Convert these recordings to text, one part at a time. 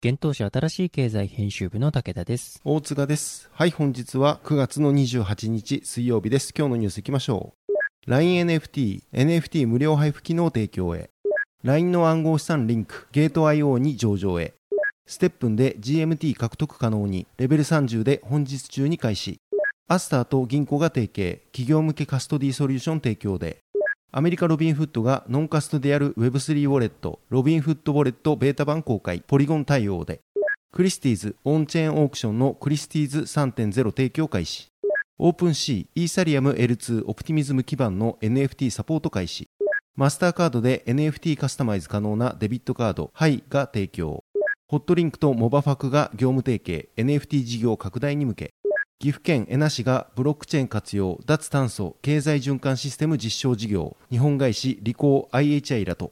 現当社新しい経済編集部の武田です。大塚です。はい、本日は9月の28日水曜日です。今日のニュースいきましょう。LINENFT、NFT 無料配布機能提供へ。LINE の暗号資産リンク、ゲート IO に上場へ。ステップンで GMT 獲得可能に、レベル30で本日中に開始。アスターと銀行が提携、企業向けカストディソリューション提供で。アメリカロビンフッドがノンカストディアル Web3 ウォレット、ロビンフッドウォレットベータ版公開、ポリゴン対応で。クリスティーズオンチェーンオークションのクリスティーズ3.0提供開始。オープンシーイーサリアム L2 オプティミズム基盤の NFT サポート開始。マスターカードで NFT カスタマイズ可能なデビットカード、ハイが提供。ホットリンクとモバファクが業務提携、NFT 事業拡大に向け。岐阜県恵那市がブロックチェーン活用、脱炭素、経済循環システム実証事業、日本ガイシ、リコー IHI らと。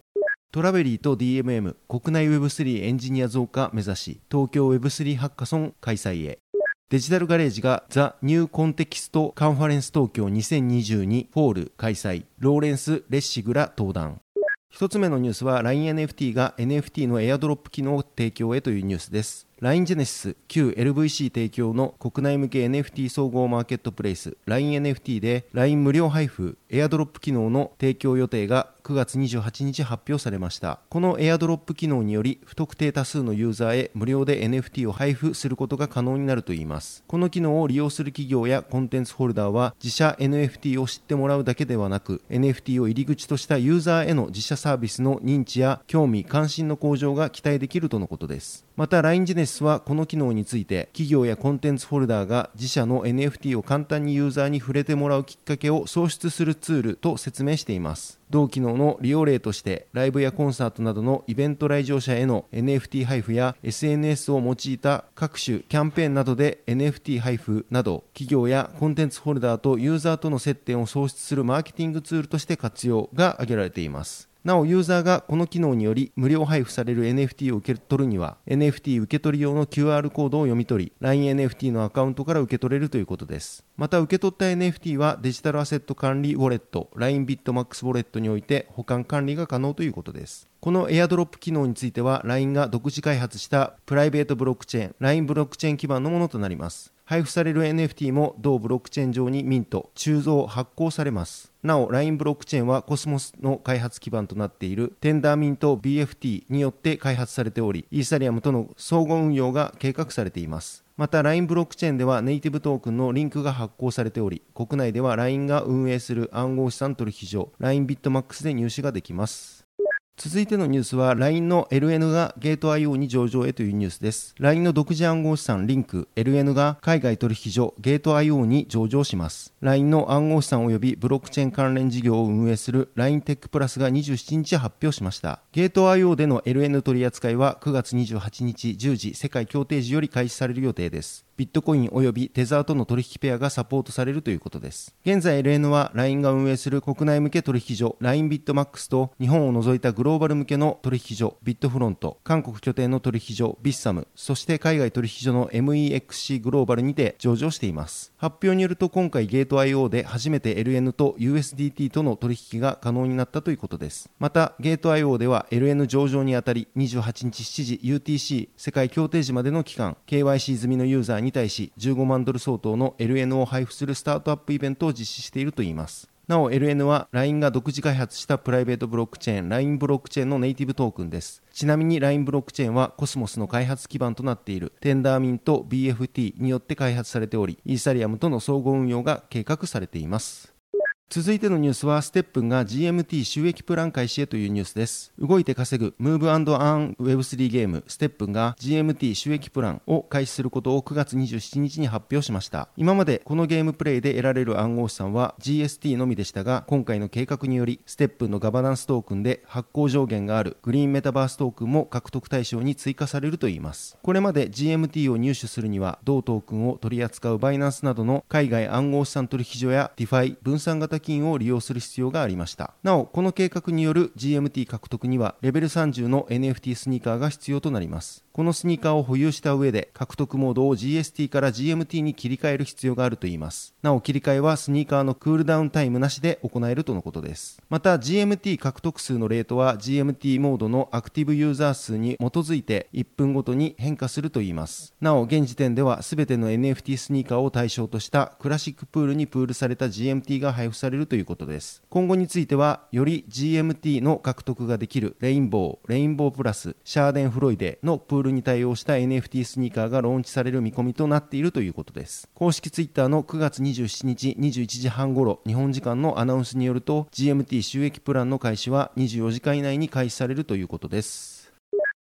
トラベリーと DMM 国内 Web3 エンジニア増加目指し東京 Web3 ハッカソン開催へ。デジタルガレージがザ・ニューコンテキストカンファレンス東京2022フォール開催。ローレンス・レッシグら登壇。一つ目のニュースは LINENFT が NFT のエアドロップ機能提供へというニュースです。LINE ジェネシス旧 LVC 提供の国内向け NFT 総合マーケットプレイス LINENFT で LINE 無料配布エアドロップ機能の提供予定が9月28日発表されました。このエアドロップ機能により不特定多数のユーザーへ無料で NFT を配布することが可能になるといいます。この機能を利用する企業やコンテンツホルダーは自社 NFT を知ってもらうだけではなく NFT を入り口としたユーザーへの自社サービスの認知や興味関心の向上が期待できるとのことです。また LINE ジェネシスはこの機能について企業やコンテンツホルダーが自社の NFT を簡単にユーザーに触れてもらうきっかけを創出するツールと説明しています。同機能の利用例としてライブやコンサートなどのイベント来場者への NFT 配布や SNS を用いた各種キャンペーンなどで NFT 配布など企業やコンテンツホルダーとユーザーとの接点を創出するマーケティングツールとして活用が挙げられています。なおユーザーがこの機能により無料配布される NFT を受け取るには NFT 受け取り用の QR コードを読み取り LINENFT のアカウントから受け取れるということです。また受け取った NFT はデジタルアセット管理ウォレット LINEBitMax ウォレットにおいて保管管理が可能ということです。このエアドロップ機能については LINE が独自開発したプライベートブロックチェーン LINE ブロックチェーン基盤のものとなります。配布される NFT も同ブロックチェーン上にミント、鋳造、発行されます。なお、LINE ブロックチェーンはコスモスの開発基盤となっているテンダーミント BFT によって開発されており、イーサリアムとの相互運用が計画されています。また LINE ブロックチェーンではネイティブトークンのリンクが発行されており、国内では LINE が運営する暗号資産取引所 LINEBitMax で入手ができます。続いてのニュースは LINE の LN がゲート IO に上場へというニュースです。LINE の独自暗号資産リンク LN が海外取引所ゲート IO に上場します。LINE の暗号資産及びブロックチェーン関連事業を運営する LINE テックプラスが27日発表しました。ゲート IO での LN 取り扱いは9月28日10時世界協定時より開始される予定です。ビットコイン及びテザーとの取引ペアがサポートされるということです。現在 LN は LINE が運営する国内向け取引所 LINE ビットマックスと日本を除いたグローバル向けの取引所ビットフロント、韓国拠点の取引所ビッサム、そして海外取引所の MEXC グローバルにて上場しています。発表によると今回ゲート IO で初めて LN と USDT との取引が可能になったということです。また、ゲート IO では LN 上場にあたり28日7時 UTC 世界協定時までの期間、KYC 済みのユーザーにに対し15万ドル相当の LN を配布するスタートアップイベントを実施しているといいます。なお LN は LINE が独自開発したプライベートブロックチェーン LINE ブロックチェーンのネイティブトークンです。ちなみに LINE ブロックチェーンはコスモスの開発基盤となっているテンダーミンと BFT によって開発されており、イーサリアムとの相互運用が計画されています。続いてのニュースは、ステップンが GMT 収益プラン開始へというニュースです。動いて稼ぐ Move and Earn Web3 ゲーム、ステップンが GMT 収益プランを開始することを9月27日に発表しました。今までこのゲームプレイで得られる暗号資産は GST のみでしたが、今回の計画により、ステップンのガバナンストークンで発行上限があるグリーンメタバーストークンも獲得対象に追加されるといいます。これまで GMT を入手するには、同トークンを取り扱うバイナンスなどの海外暗号資産取引所や DeFi 分散型金を利用する必要がありました。なおこの計画による GMT 獲得にはレベル30の NFT スニーカーが必要となります。このスニーカーを保有した上で獲得モードを GST から GMT に切り替える必要があるといいます。なお切り替えはスニーカーのクールダウンタイムなしで行えるとのことです。また GMT 獲得数のレートは GMT モードのアクティブユーザー数に基づいて1分ごとに変化するといいます。なお現時点では全ての NFT スニーカーを対象としたクラシックプールにプールされた GMT が配布されるということです。今後については、より GMT の獲得ができるレインボー、レインボープラス、シャーデンフロイデのプールに対応した NFT スニーカーがローンチされる見込みとなっているということです。公式 Twitter の9月27日21時半頃、日本時間のアナウンスによると、GMT 収益プランの開始は24時間以内に開始されるということです。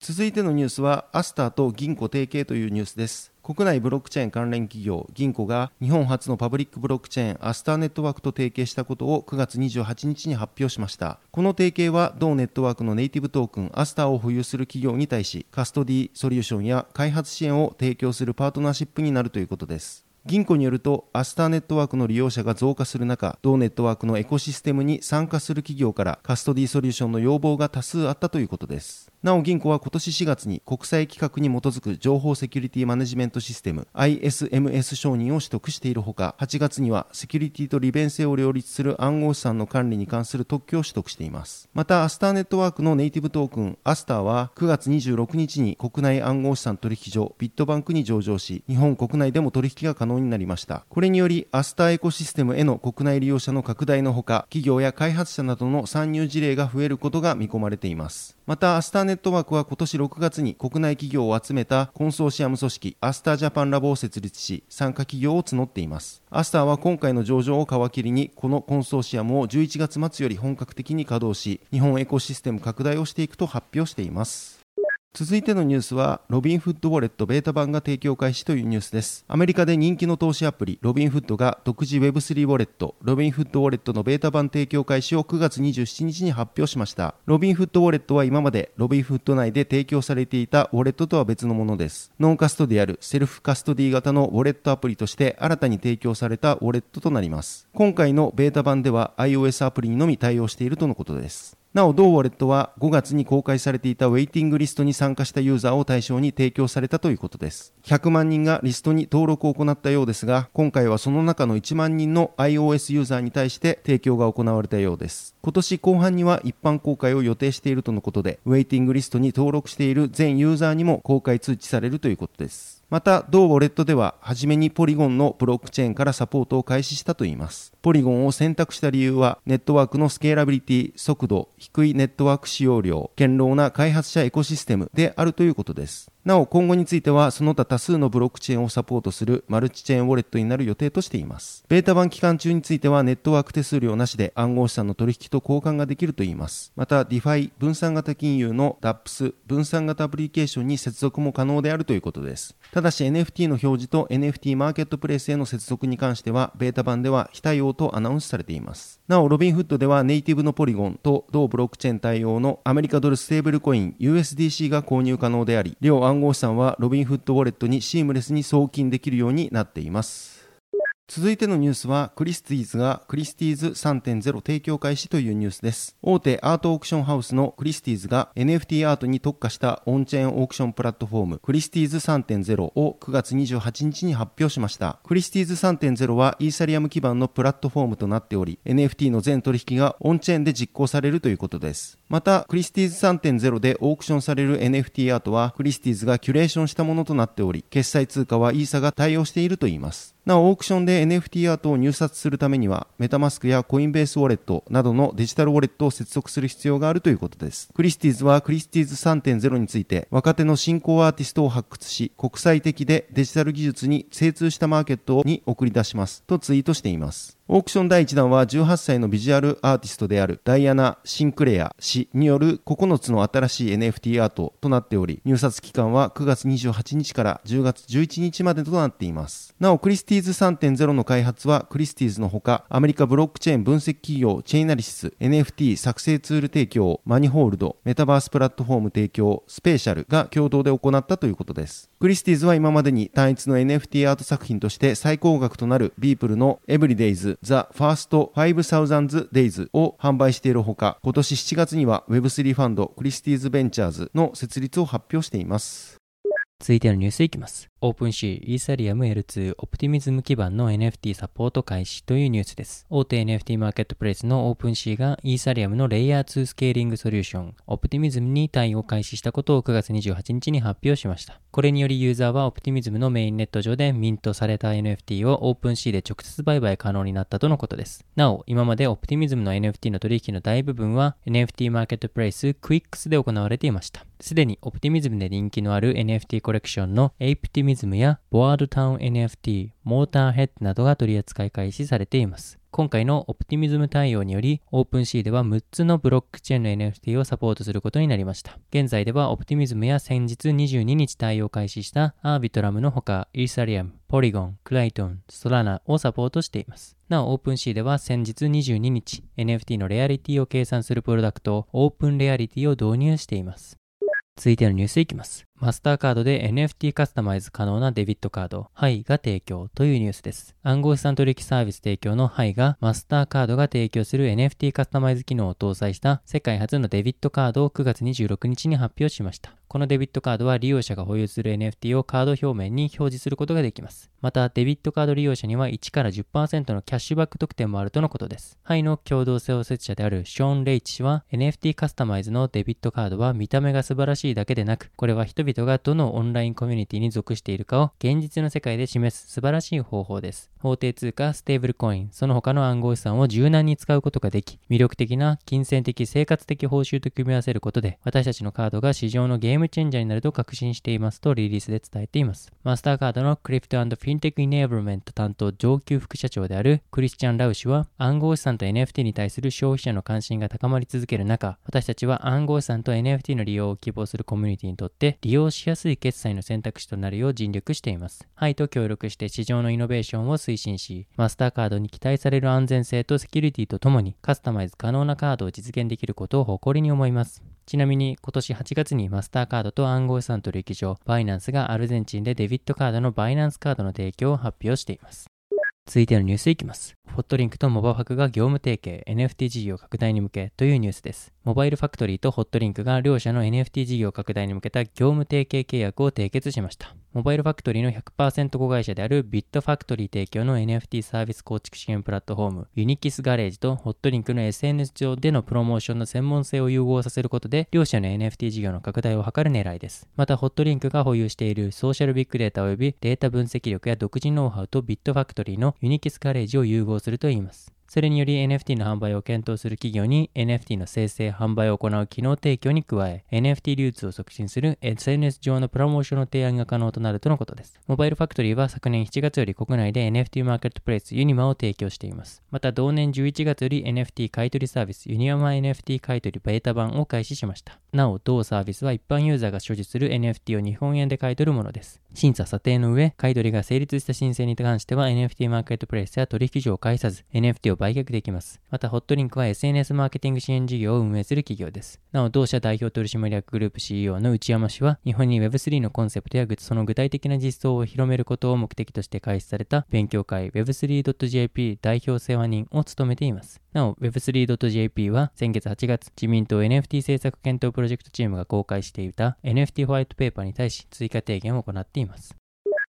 続いてのニュースは、アスターと Ginco 提携というニュースです。国内ブロックチェーン関連企業、 Ginco が日本初のパブリックブロックチェーン、アスターネットワークと提携したことを9月28日に発表しました。この提携は、同ネットワークのネイティブトークン、アスターを保有する企業に対し、カストディソリューションや開発支援を提供するパートナーシップになるということです。 Ginco によると、アスターネットワークの利用者が増加する中、同ネットワークのエコシステムに参加する企業からカストディソリューションの要望が多数あったということです。なお Ginco は今年4月に国際規格に基づく情報セキュリティマネジメントシステム ISMS 承認を取得しているほか、8月にはセキュリティと利便性を両立する暗号資産の管理に関する特許を取得しています。また、アスターネットワークのネイティブトークンアスターは9月26日に国内暗号資産取引所ビットバンクに上場し、日本国内でも取引が可能になりました。これにより、アスターエコシステムへの国内利用者の拡大のほか、企業や開発者などの参入事例が増えることが見込まれています。また、アスターネットワークは今年6月に国内企業を集めたコンソーシアム組織アスタージャパンラボを設立し、参加企業を募っています。アスターは今回の上場を皮切りに、このコンソーシアムを11月末より本格的に稼働し、日本エコシステム拡大をしていくと発表しています。続いてのニュースは、ロビンフッドウォレットベータ版が提供開始というニュースです。アメリカで人気の投資アプリ、ロビンフッドが独自 Web3 ウォレット、ロビンフッドウォレットのベータ版提供開始を9月27日に発表しました。ロビンフッドウォレットは今までロビンフッド内で提供されていたウォレットとは別のものです。ノンカストディアルセルフカストディ型のウォレットアプリとして新たに提供されたウォレットとなります。今回のベータ版では iOS アプリにのみ対応しているとのことです。なお、同ウォレットは5月に公開されていたウェイティングリストに参加したユーザーを対象に提供されたということです。100万人がリストに登録を行ったようですが、今回はその中の1万人の iOS ユーザーに対して提供が行われたようです。今年後半には一般公開を予定しているとのことで、ウェイティングリストに登録している全ユーザーにも公開通知されるということです。また、同ウォレットでは、初めにポリゴンのブロックチェーンからサポートを開始したといいます。ポリゴンを選択した理由は、ネットワークのスケーラビリティ、速度、低いネットワーク使用量、堅牢な開発者エコシステムであるということです。なお、今後については、その他多数のブロックチェーンをサポートするマルチチェーンウォレットになる予定としています。ベータ版期間中については、ネットワーク手数料なしで暗号資産の取引と交換ができるといいます。また、DeFi 分散型金融の DAPS 分散型アプリケーションに接続も可能であるということです。ただし NFT の表示と NFT マーケットプレイスへの接続に関しては、ベータ版では非対応とアナウンスされています。なお、ロビンフッドではネイティブのポリゴンと同ブロックチェーン対応のアメリカドルステーブルコイン USDC が購入可能であり、両暗号資産はロビンフッドウォレットにシームレスに送金できるようになっています。続いてのニュースは、クリスティーズがクリスティーズ3.0提供開始というニュースです。大手アートオークションハウスのクリスティーズが NFT アートに特化したオンチェーンオークションプラットフォーム、クリスティーズ3.0を9月28日に発表しました。クリスティーズ3.0はイーサリアム基盤のプラットフォームとなっており、NFT の全取引がオンチェーンで実行されるということです。また、クリスティーズ3.0でオークションされる NFT アートは、クリスティーズがキュレーションしたものとなっており、決済通貨はイーサが対応しているといいます。なお、オークションで NFT アートを入札するためには、メタマスクやコインベースウォレットなどのデジタルウォレットを接続する必要があるということです。クリスティーズはクリスティーズ3.0について、若手の新興アーティストを発掘し、国際的でデジタル技術に精通したマーケットに送り出します。とツイートしています。オークション第1弾は18歳のビジュアルアーティストであるダイアナ・シンクレア氏による9つの新しい NFT アートとなっており、入札期間は9月28日から10月11日までとなっています。なお、クリスティーズ3.0の開発はクリスティーズのほか、アメリカブロックチェーン分析企業チェイナリシス、NFT 作成ツール提供、マニホールド、メタバースプラットフォーム提供、スペーシャルが共同で行ったということです。クリスティーズは今までに単一の NFT アート作品として最高額となるビープルのエブリデイズ・ザ・ファーストファイブ・サウザンズデイズを販売しているほか、今年7月には Web3 ファンドクリスティーズベンチャーズの設立を発表しています。続いてのニュースいきます。オープンシー、イーサリアム L2、オプティミズム基盤の NFT サポート開始というニュースです。大手 NFT マーケットプレイスのオープンシーがイーサリアムのレイヤー2スケーリングソリューション、オプティミズムに対応開始したことを9月28日に発表しました。これによりユーザーはオプティミズムのメインネット上でミントされた NFT をオープンシーで直接売買可能になったとのことです。なお、今までオプティミズムの NFT の取引の大部分は NFT マーケットプレイスクイックスで行われていました。すでにオプティミズムで人気のある NFT コレクションのエイプティミミズムやボワードタウン NFT、モーターヘッドなどが取り扱い開始されています。今回のオプティミズム対応により、OpenC では6つのブロックチェーンの NFT をサポートすることになりました。現在ではオプティミズムや先日22日対応開始したアービトラムのほか、イーサリアム、ポリゴン、クライトン、ソラナをサポートしています。なお、OpenC では先日22日、NFT のレアリティを計算するプロダクト、オープンレアリティを導入しています。続いてのニュースいきます。マスターカードで NFT カスタマイズ可能なデビットカード、ハイが提供というニュースです。暗号資産取引サービス提供のハイがマスターカードが提供する NFT カスタマイズ機能を搭載した世界初のデビットカードを9月26日に発表しました。このデビットカードは利用者が保有する NFT をカード表面に表示することができます。また、デビットカード利用者には1から10%のキャッシュバック特典もあるとのことです。ハイの共同創設者であるショーン・レイチ氏は NFT カスタマイズのデビットカードは見た目が素晴らしいだけでなく、これは人々がどのオンラインコミュニティに属しているかを現実の世界で示す素晴らしい方法です。法定通貨、ステーブルコイン、その他の暗号資産を柔軟に使うことができ、魅力的な金銭的生活的報酬と組み合わせることで、私たちのカードが市場のゲームチェンジャーになると確信していますとリリースで伝えています。マスターカードのクリプトフィンテックイネーブルメント担当上級副社長であるクリスチャン・ラウ氏は暗号資産と NFT に対する消費者の関心が高まり続ける中、私たちは暗号資産と NFT の利用を希望するコミュニティにとって利用用しやすい決済の選択肢となるよう尽力しています。ハイと協力して市場のイノベーションを推進し、マスターカードに期待される安全性とセキュリティとともにカスタマイズ可能なカードを実現できることを誇りに思います。ちなみに今年8月にマスターカードと暗号資産取引所バイナンスがアルゼンチンでデビットカードのバイナンスカードの提供を発表しています。続いてのニュースいきます。ホットリンクとモバファクが業務提携 NFT 事業拡大に向けというニュースです。モバイルファクトリーとホットリンクが両社の NFT 事業拡大に向けた業務提携契約を締結しました。モバイルファクトリーの100%子会社であるビットファクトリー提供の NFT サービス構築支援プラットフォームユニキスガレージとホットリンクの SNS 上でのプロモーションの専門性を融合させることで両社の NFT 事業の拡大を図る狙いです。またホットリンクが保有しているソーシャルビッグデータ及びデータ分析力や独自ノウハウとビットファクトリーのユニキスガレージを融合するといいます。それにより NFT の販売を検討する企業に NFT の生成、販売を行う機能提供に加え、NFT 流通を促進する SNS 上のプロモーションの提案が可能となるとのことです。モバイルファクトリーは昨年7月より国内で NFT マーケットプレイスユニマを提供しています。また同年11月より NFT 買取サービスユニマ NFT 買取ベータ版を開始しました。なお、同サービスは一般ユーザーが所持する NFT を日本円で買い取るものです。審査査定の上、買い取りが成立した申請に関しては NFT マーケットプレイスや取引所を介さず NFT を売却できます。また、ホットリンクは SNS マーケティング支援事業を運営する企業です。なお、同社代表取締役グループ CEO の内山氏は、日本に Web3 のコンセプトやその具体的な実装を広めることを目的として開始された勉強会 Web3.jp 代表世話人を務めています。なお、Web3.jp は先月8月、自民党 NFT 政策検討プロジェクトチームが公開していた NFT ホワイトペーパーに対し追加提言を行っています。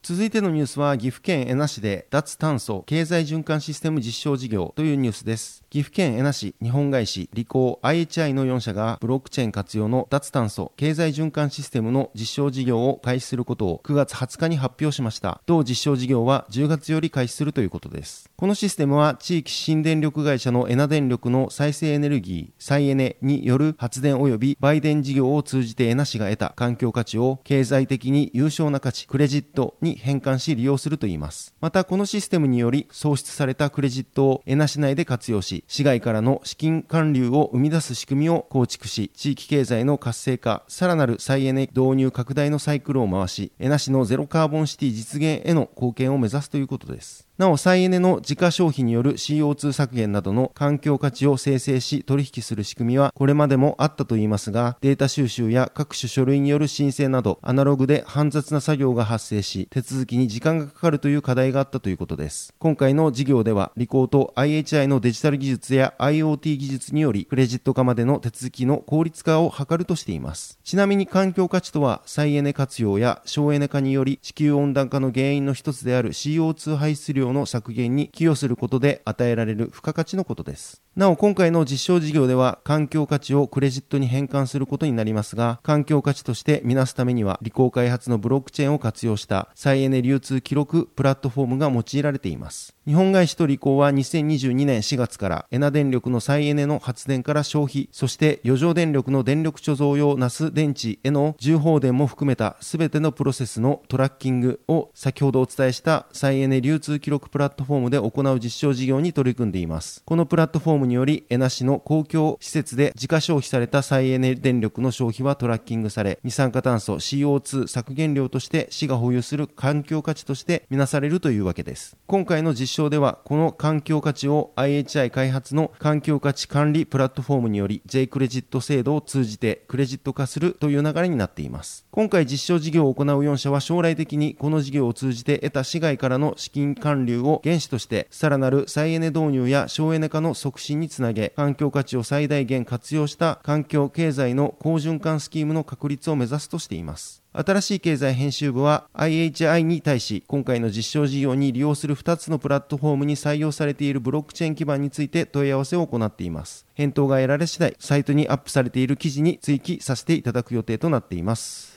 続いてのニュースは岐阜県恵那市で脱炭素経済循環システム実証事業というニュースです。岐阜県恵那市、日本外資、理工、IHI の4社がブロックチェーン活用の脱炭素経済循環システムの実証事業を開始することを9月20日に発表しました。同実証事業は10月より開始するということです。このシステムは地域新電力会社のエナ電力の再生エネルギー、再エネによる発電及び売電事業を通じてエナ市が得た環境価値を経済的に優勝な価値、クレジットに変換し利用するといいます。またこのシステムにより創出されたクレジットをエナ市内で活用し、市外からの資金還流を生み出す仕組みを構築し、地域経済の活性化、さらなる再エネ導入拡大のサイクルを回し、エナ市のゼロカーボンシティ実現への貢献を目指すということです。なお、再エネの自家消費による CO2 削減などの環境価値を生成し取引する仕組みはこれまでもあったといいますが、データ収集や各種書類による申請などアナログで煩雑な作業が発生し、手続きに時間がかかるという課題があったということです。今回の事業では、リコーと IHI のデジタル技術や IoT 技術により、クレジット化までの手続きの効率化を図るとしています。ちなみに環境価値とは、再エネ活用や省エネ化により地球温暖化の原因の一つである CO2 排出量の削減に寄与することで与えられる付加価値のことです。なお今回の実証事業では環境価値をクレジットに変換することになりますが、環境価値として見なすためには、理工開発のブロックチェーンを活用した再エネ流通記録プラットフォームが用いられています。日本外資と理工は2022年4月からエナ電力の再エネの発電から消費、そして余剰電力の電力貯蔵用ナス電池への重放電も含めた全てのプロセスのトラッキングを先ほどお伝えした再エネ流通記録プラットフォームで行う実証事業に取り組んでいます。このプラットフォームにより、エナ市の公共施設で自家消費された再エネ電力の消費はトラッキングされ、二酸化炭素 CO2 削減量として市が保有する環境価値としてみなされるというわけです。今回の実証では、この環境価値を IHI 開発の環境価値管理プラットフォームにより J クレジット制度を通じてクレジット化するという流れになっています。今回実証事業を行う4社は将来的にこの事業を通じて得た市外からの資金還流を原資としてさらなる再エネ導入や省エネ化の促進につなげ環境価値を最大限活用した環境経済の好循環スキームの確立を目指すとしています。新しい経済編集部は IHI に対し今回の実証事業に利用する2つのプラットフォームに採用されているブロックチェーン基盤について問い合わせを行っています。返答が得られ次第、サイトにアップされている記事に追記させていただく予定となっています。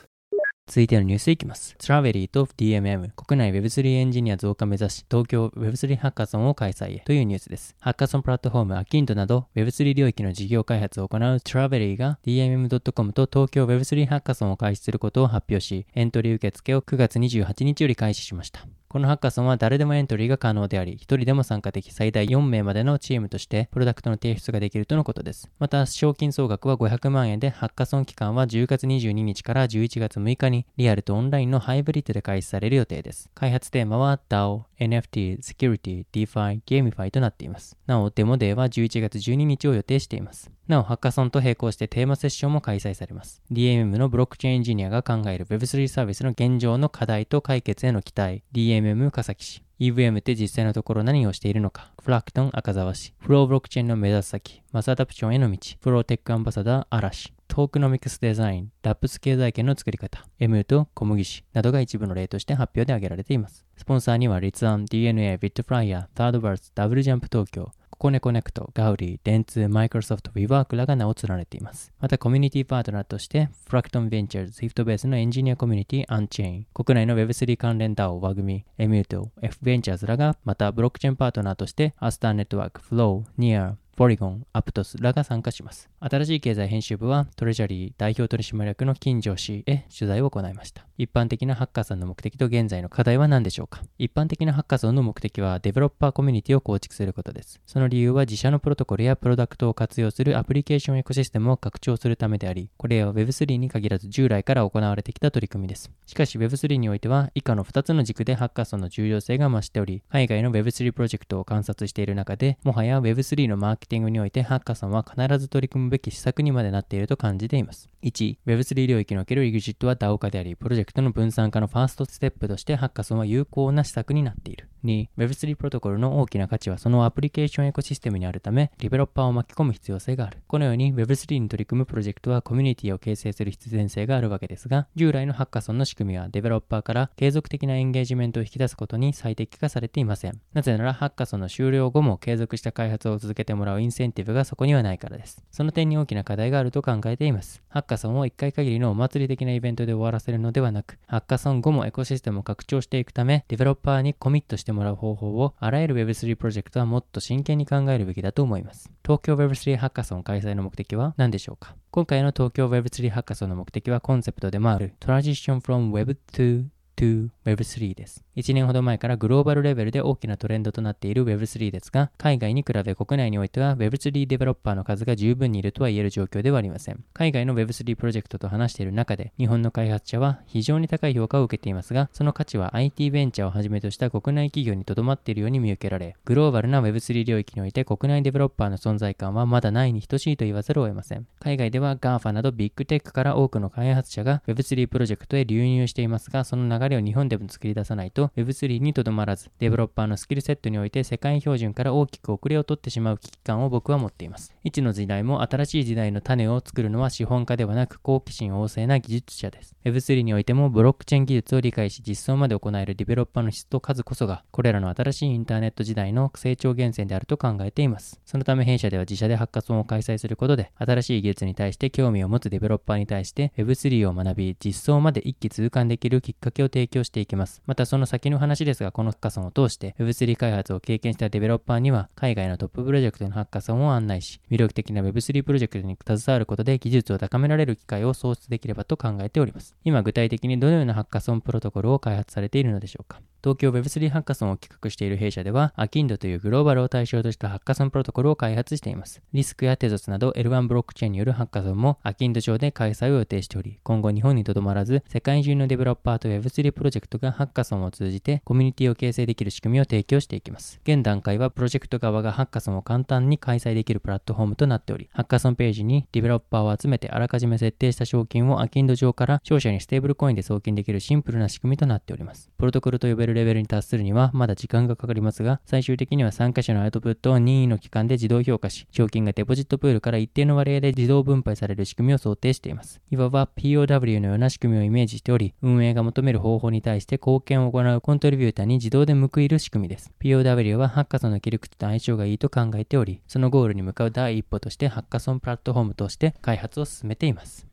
続いてのニュースいきます。トレジャリーと DMM、国内 Web3 エンジニア増加目指し、東京 Web3 ハッカソンを開催へというニュースです。ハッカソンプラットフォームアキンドなど Web3 領域の事業開発を行うトレジャリーが DMM.com と東京 Web3 ハッカソンを開始することを発表し、エントリー受付を9月28日より開始しました。このハッカソンは誰でもエントリーが可能であり、1人でも参加でき最大4名までのチームとしてプロダクトの提出ができるとのことです。また、賞金総額は500万円で、ハッカソン期間は10月22日から11月6日にリアルとオンラインのハイブリッドで開始される予定です。開発テーマは DAO、NFT、Security、DeFi、Gamify となっています。なお、デモデーは11月12日を予定しています。なお、ハッカソンと並行してテーマセッションも開催されます。DMM のブロックチェーンエンジニアが考える Web3 サービスの現状の課題と解決への期待、DMM 笠崎氏。EVM って実際のところ何をしているのか、フラクトン赤沢氏、フローブロックチェーンの目指す先、マスアダプションへの道、プロテックアンバサダー嵐、トークノミクスデザイン、ラップス経済圏の作り方、M と小麦氏などが一部の例として発表で挙げられています。スポンサーには、立案、DNA、ビットフライヤー、サードバース、ダブルジャンプ東京、コネコネクト、ガウリー、電通、マイクロソフト、ウィワークらが名を連ねています。また、コミュニティパートナーとして、フラクトンベンチャーズ、スイフトベースのエンジニアコミュニティ、アンチェイン、国内の Web3 関連 DAO、ワグミ、エミュート、F ベンチャーズらが、また、ブロックチェーンパートナーとして、アスターネットワーク、フロー、ニア、ポリゴン、アプトスらが参加します。新しい経済編集部はトレジャリー代表取締役の金城氏へ取材を行いました。一般的なハッカーソンの目的と現在の課題は何でしょうか？一般的なハッカーソンの目的はデベロッパーコミュニティを構築することです。その理由は自社のプロトコルやプロダクトを活用するアプリケーションエコシステムを拡張するためであり、これは Web3 に限らず従来から行われてきた取り組みです。しかし Web3 においては以下の2つの軸でハッカーソンの重要性が増しており、海外の Web3 プロジェクトを観察している中で、もはや Web3 のマーケティングにおいてハッカソンは必ず取り組むべき施策にまでなっていると感じています。1、Web3 領域における EXIT は DAO 化であり、プロジェクトの分散化のファーストステップとしてハッカソンは有効な施策になっている。2、Web3 プロトコルの大きな価値はそのアプリケーションエコシステムにあるため、ディベロッパーを巻き込む必要性がある。このように Web3 に取り組むプロジェクトはコミュニティを形成する必然性があるわけですが、従来のハッカソンの仕組みはディベロッパーから継続的なエンゲージメントを引き出すことに最適化されていません。なぜならハッカソンの終了後も継続した開発を続けてもらうインセンティブがそこにはないからです。その点に大きな課題があると考えています。ハッカソンを1回限りのお祭り的なイベントで終わらせるのではなく、ハッカソン後もエコシステムを拡張していくため、ディベロッパーにコミットしてもらう方法をあらゆる Web3 プロジェクトはもっと真剣に考えるべきだと思います。東京 Web3 ハッカソン開催の目的は何でしょうか？今回の東京 Web3 ハッカソンの目的はコンセプトでもある Transition from Web 2 to Web3 です。1年ほど前からグローバルレベルで大きなトレンドとなっている Web3 ですが、海外に比べ国内においては Web3 デベロッパーの数が十分にいるとは言える状況ではありません。海外の Web3 プロジェクトと話している中で、日本の開発者は非常に高い評価を受けていますが、その価値は IT ベンチャーをはじめとした国内企業にとどまっているように見受けられ、グローバルな Web3 領域において国内デベロッパーの存在感はまだないに等しいと言わざるを得ません。海外では GAFA などビッグテックから多くの開発者が Web3 プロジェクトへ流入していますが、その流れを日本でも作り出さないと Web3 にとどまらず、デベロッパーのスキルセットにおいて世界標準から大きく遅れを取ってしまう危機感を僕は持っています。一の時代も新しい時代の種を作るのは資本家ではなく好奇心旺盛な技術者です。Web3 においてもブロックチェーン技術を理解し実装まで行えるディベロッパーの質と数こそが、これらの新しいインターネット時代の成長源泉であると考えています。そのため弊社では自社でハッカソンを開催することで、新しい技術に対して興味を持つデベロッパーに対して Web3 を学び、実装まで一気通貫できるきっかけを提供していきます。またその先の話ですが、このハッカソンを通して Web3 開発を経験したデベロッパーには、海外のトッププロジェクトのハッカソンを案内し、魅力的な Web3 プロジェクトに携わることで技術を高められる機会を創出できればと考えております。今具体的にどのようなハッカソンプロトコルを開発されているのでしょうか東京 Web3 ハッカソンを企画している弊社では、アキンドというグローバルを対象としたハッカソンプロトコルを開発しています。リスクやテゾスなど L1 ブロックチェーンによるハッカソンもアキンド上で開催を予定しており、今後日本にとどまらず、世界中のデベロッパーと Web3 プロジェクトがハッカソンを通じてコミュニティを形成できる仕組みを提供していきます。現段階はプロジェクト側がハッカソンを簡単に開催できるプラットフォームとなっており、ハッカソンページにデベロッパーを集めてあらかじめ設定した賞金をアキンド上から勝者にステーブルコインで送金できるシンプルな仕組みとなっております。プロトコルと呼べるレベルに達するにはまだ時間がかかりますが、最終的には参加者のアウトプットを任意の期間で自動評価し、賞金がデポジットプールから一定の割合で自動分配される仕組みを想定しています。いわば POW のような仕組みをイメージしており、運営が求める方法に対して貢献を行うコントリビューターに自動で報いる仕組みです。POW はハッカソンの切り口と相性がいいと考えており、そのゴールに向かう第一歩としてハッカソンプラットフォームとして開発を進めています。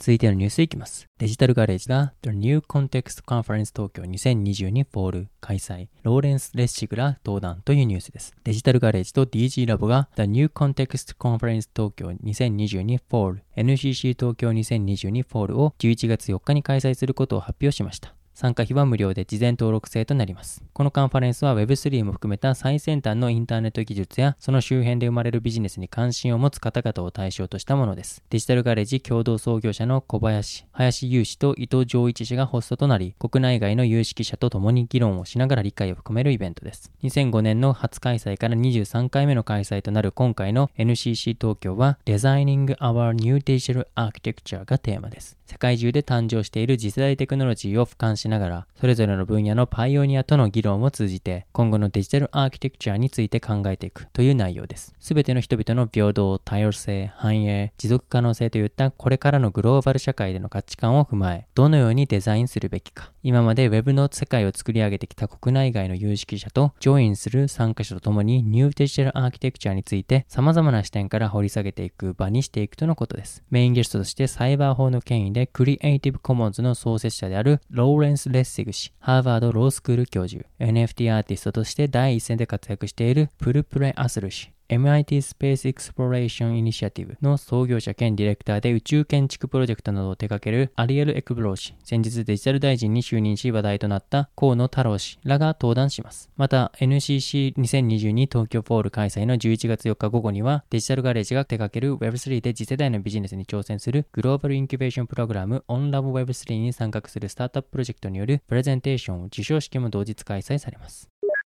続いてのニュースいきます。デジタルガレージが The New Context Conference 東京2022 Fall 開催、ローレンス・レッシグら登壇というニュースです。デジタルガレージと DG ラボが The New Context Conference 東京2022 Fall NCC 東京2022 Fall を11月4日に開催することを発表しました。参加費は無料で事前登録制となります。このカンファレンスは Web3 も含めた最先端のインターネット技術やその周辺で生まれるビジネスに関心を持つ方々を対象としたものです。デジタルガレージ共同創業者の小林、林優氏と伊藤浄一氏がホストとなり、国内外の有識者と共に議論をしながら理解を深めるイベントです。2005年の初開催から23回目の開催となる今回の NCC 東京は Designing Our New Digital Architecture がテーマです。世界中で誕生している次世代テクノロジーを俯瞰しながら、それぞれの分野のパイオニアとの議論を通じて、今後のデジタルアーキテクチャについて考えていくという内容です。すべての人々の平等、多様性、繁栄、持続可能性といったこれからのグローバル社会での価値観を踏まえ、どのようにデザインするべきか、今まで Web の世界を作り上げてきた国内外の有識者とジョインする参加者と共にニューデジタルアーキテクチャについて様々な視点から掘り下げていく場にしていくとのことです。メインゲストとしてサイバー法の権威でクリエイティブコモンズの創設者であるローレンス・レッシグ氏、ハーバード・ロースクール教授、NFT アーティストとして第一線で活躍しているプルプレ・アスル氏、MIT Space Exploration Initiative の創業者兼ディレクターで宇宙建築プロジェクトなどを手掛けるアリエル・エクブロー氏、先日デジタル大臣に就任し話題となった河野太郎氏らが登壇します。また、NCC2022 東京Fall 開催の11月4日午後には、デジタルガレージが手掛ける Web3 で次世代のビジネスに挑戦するグローバルインキュベーションプログラム OnLabWeb3 に参画するスタートアッププロジェクトによるプレゼンテーション、授賞式も同日開催されます。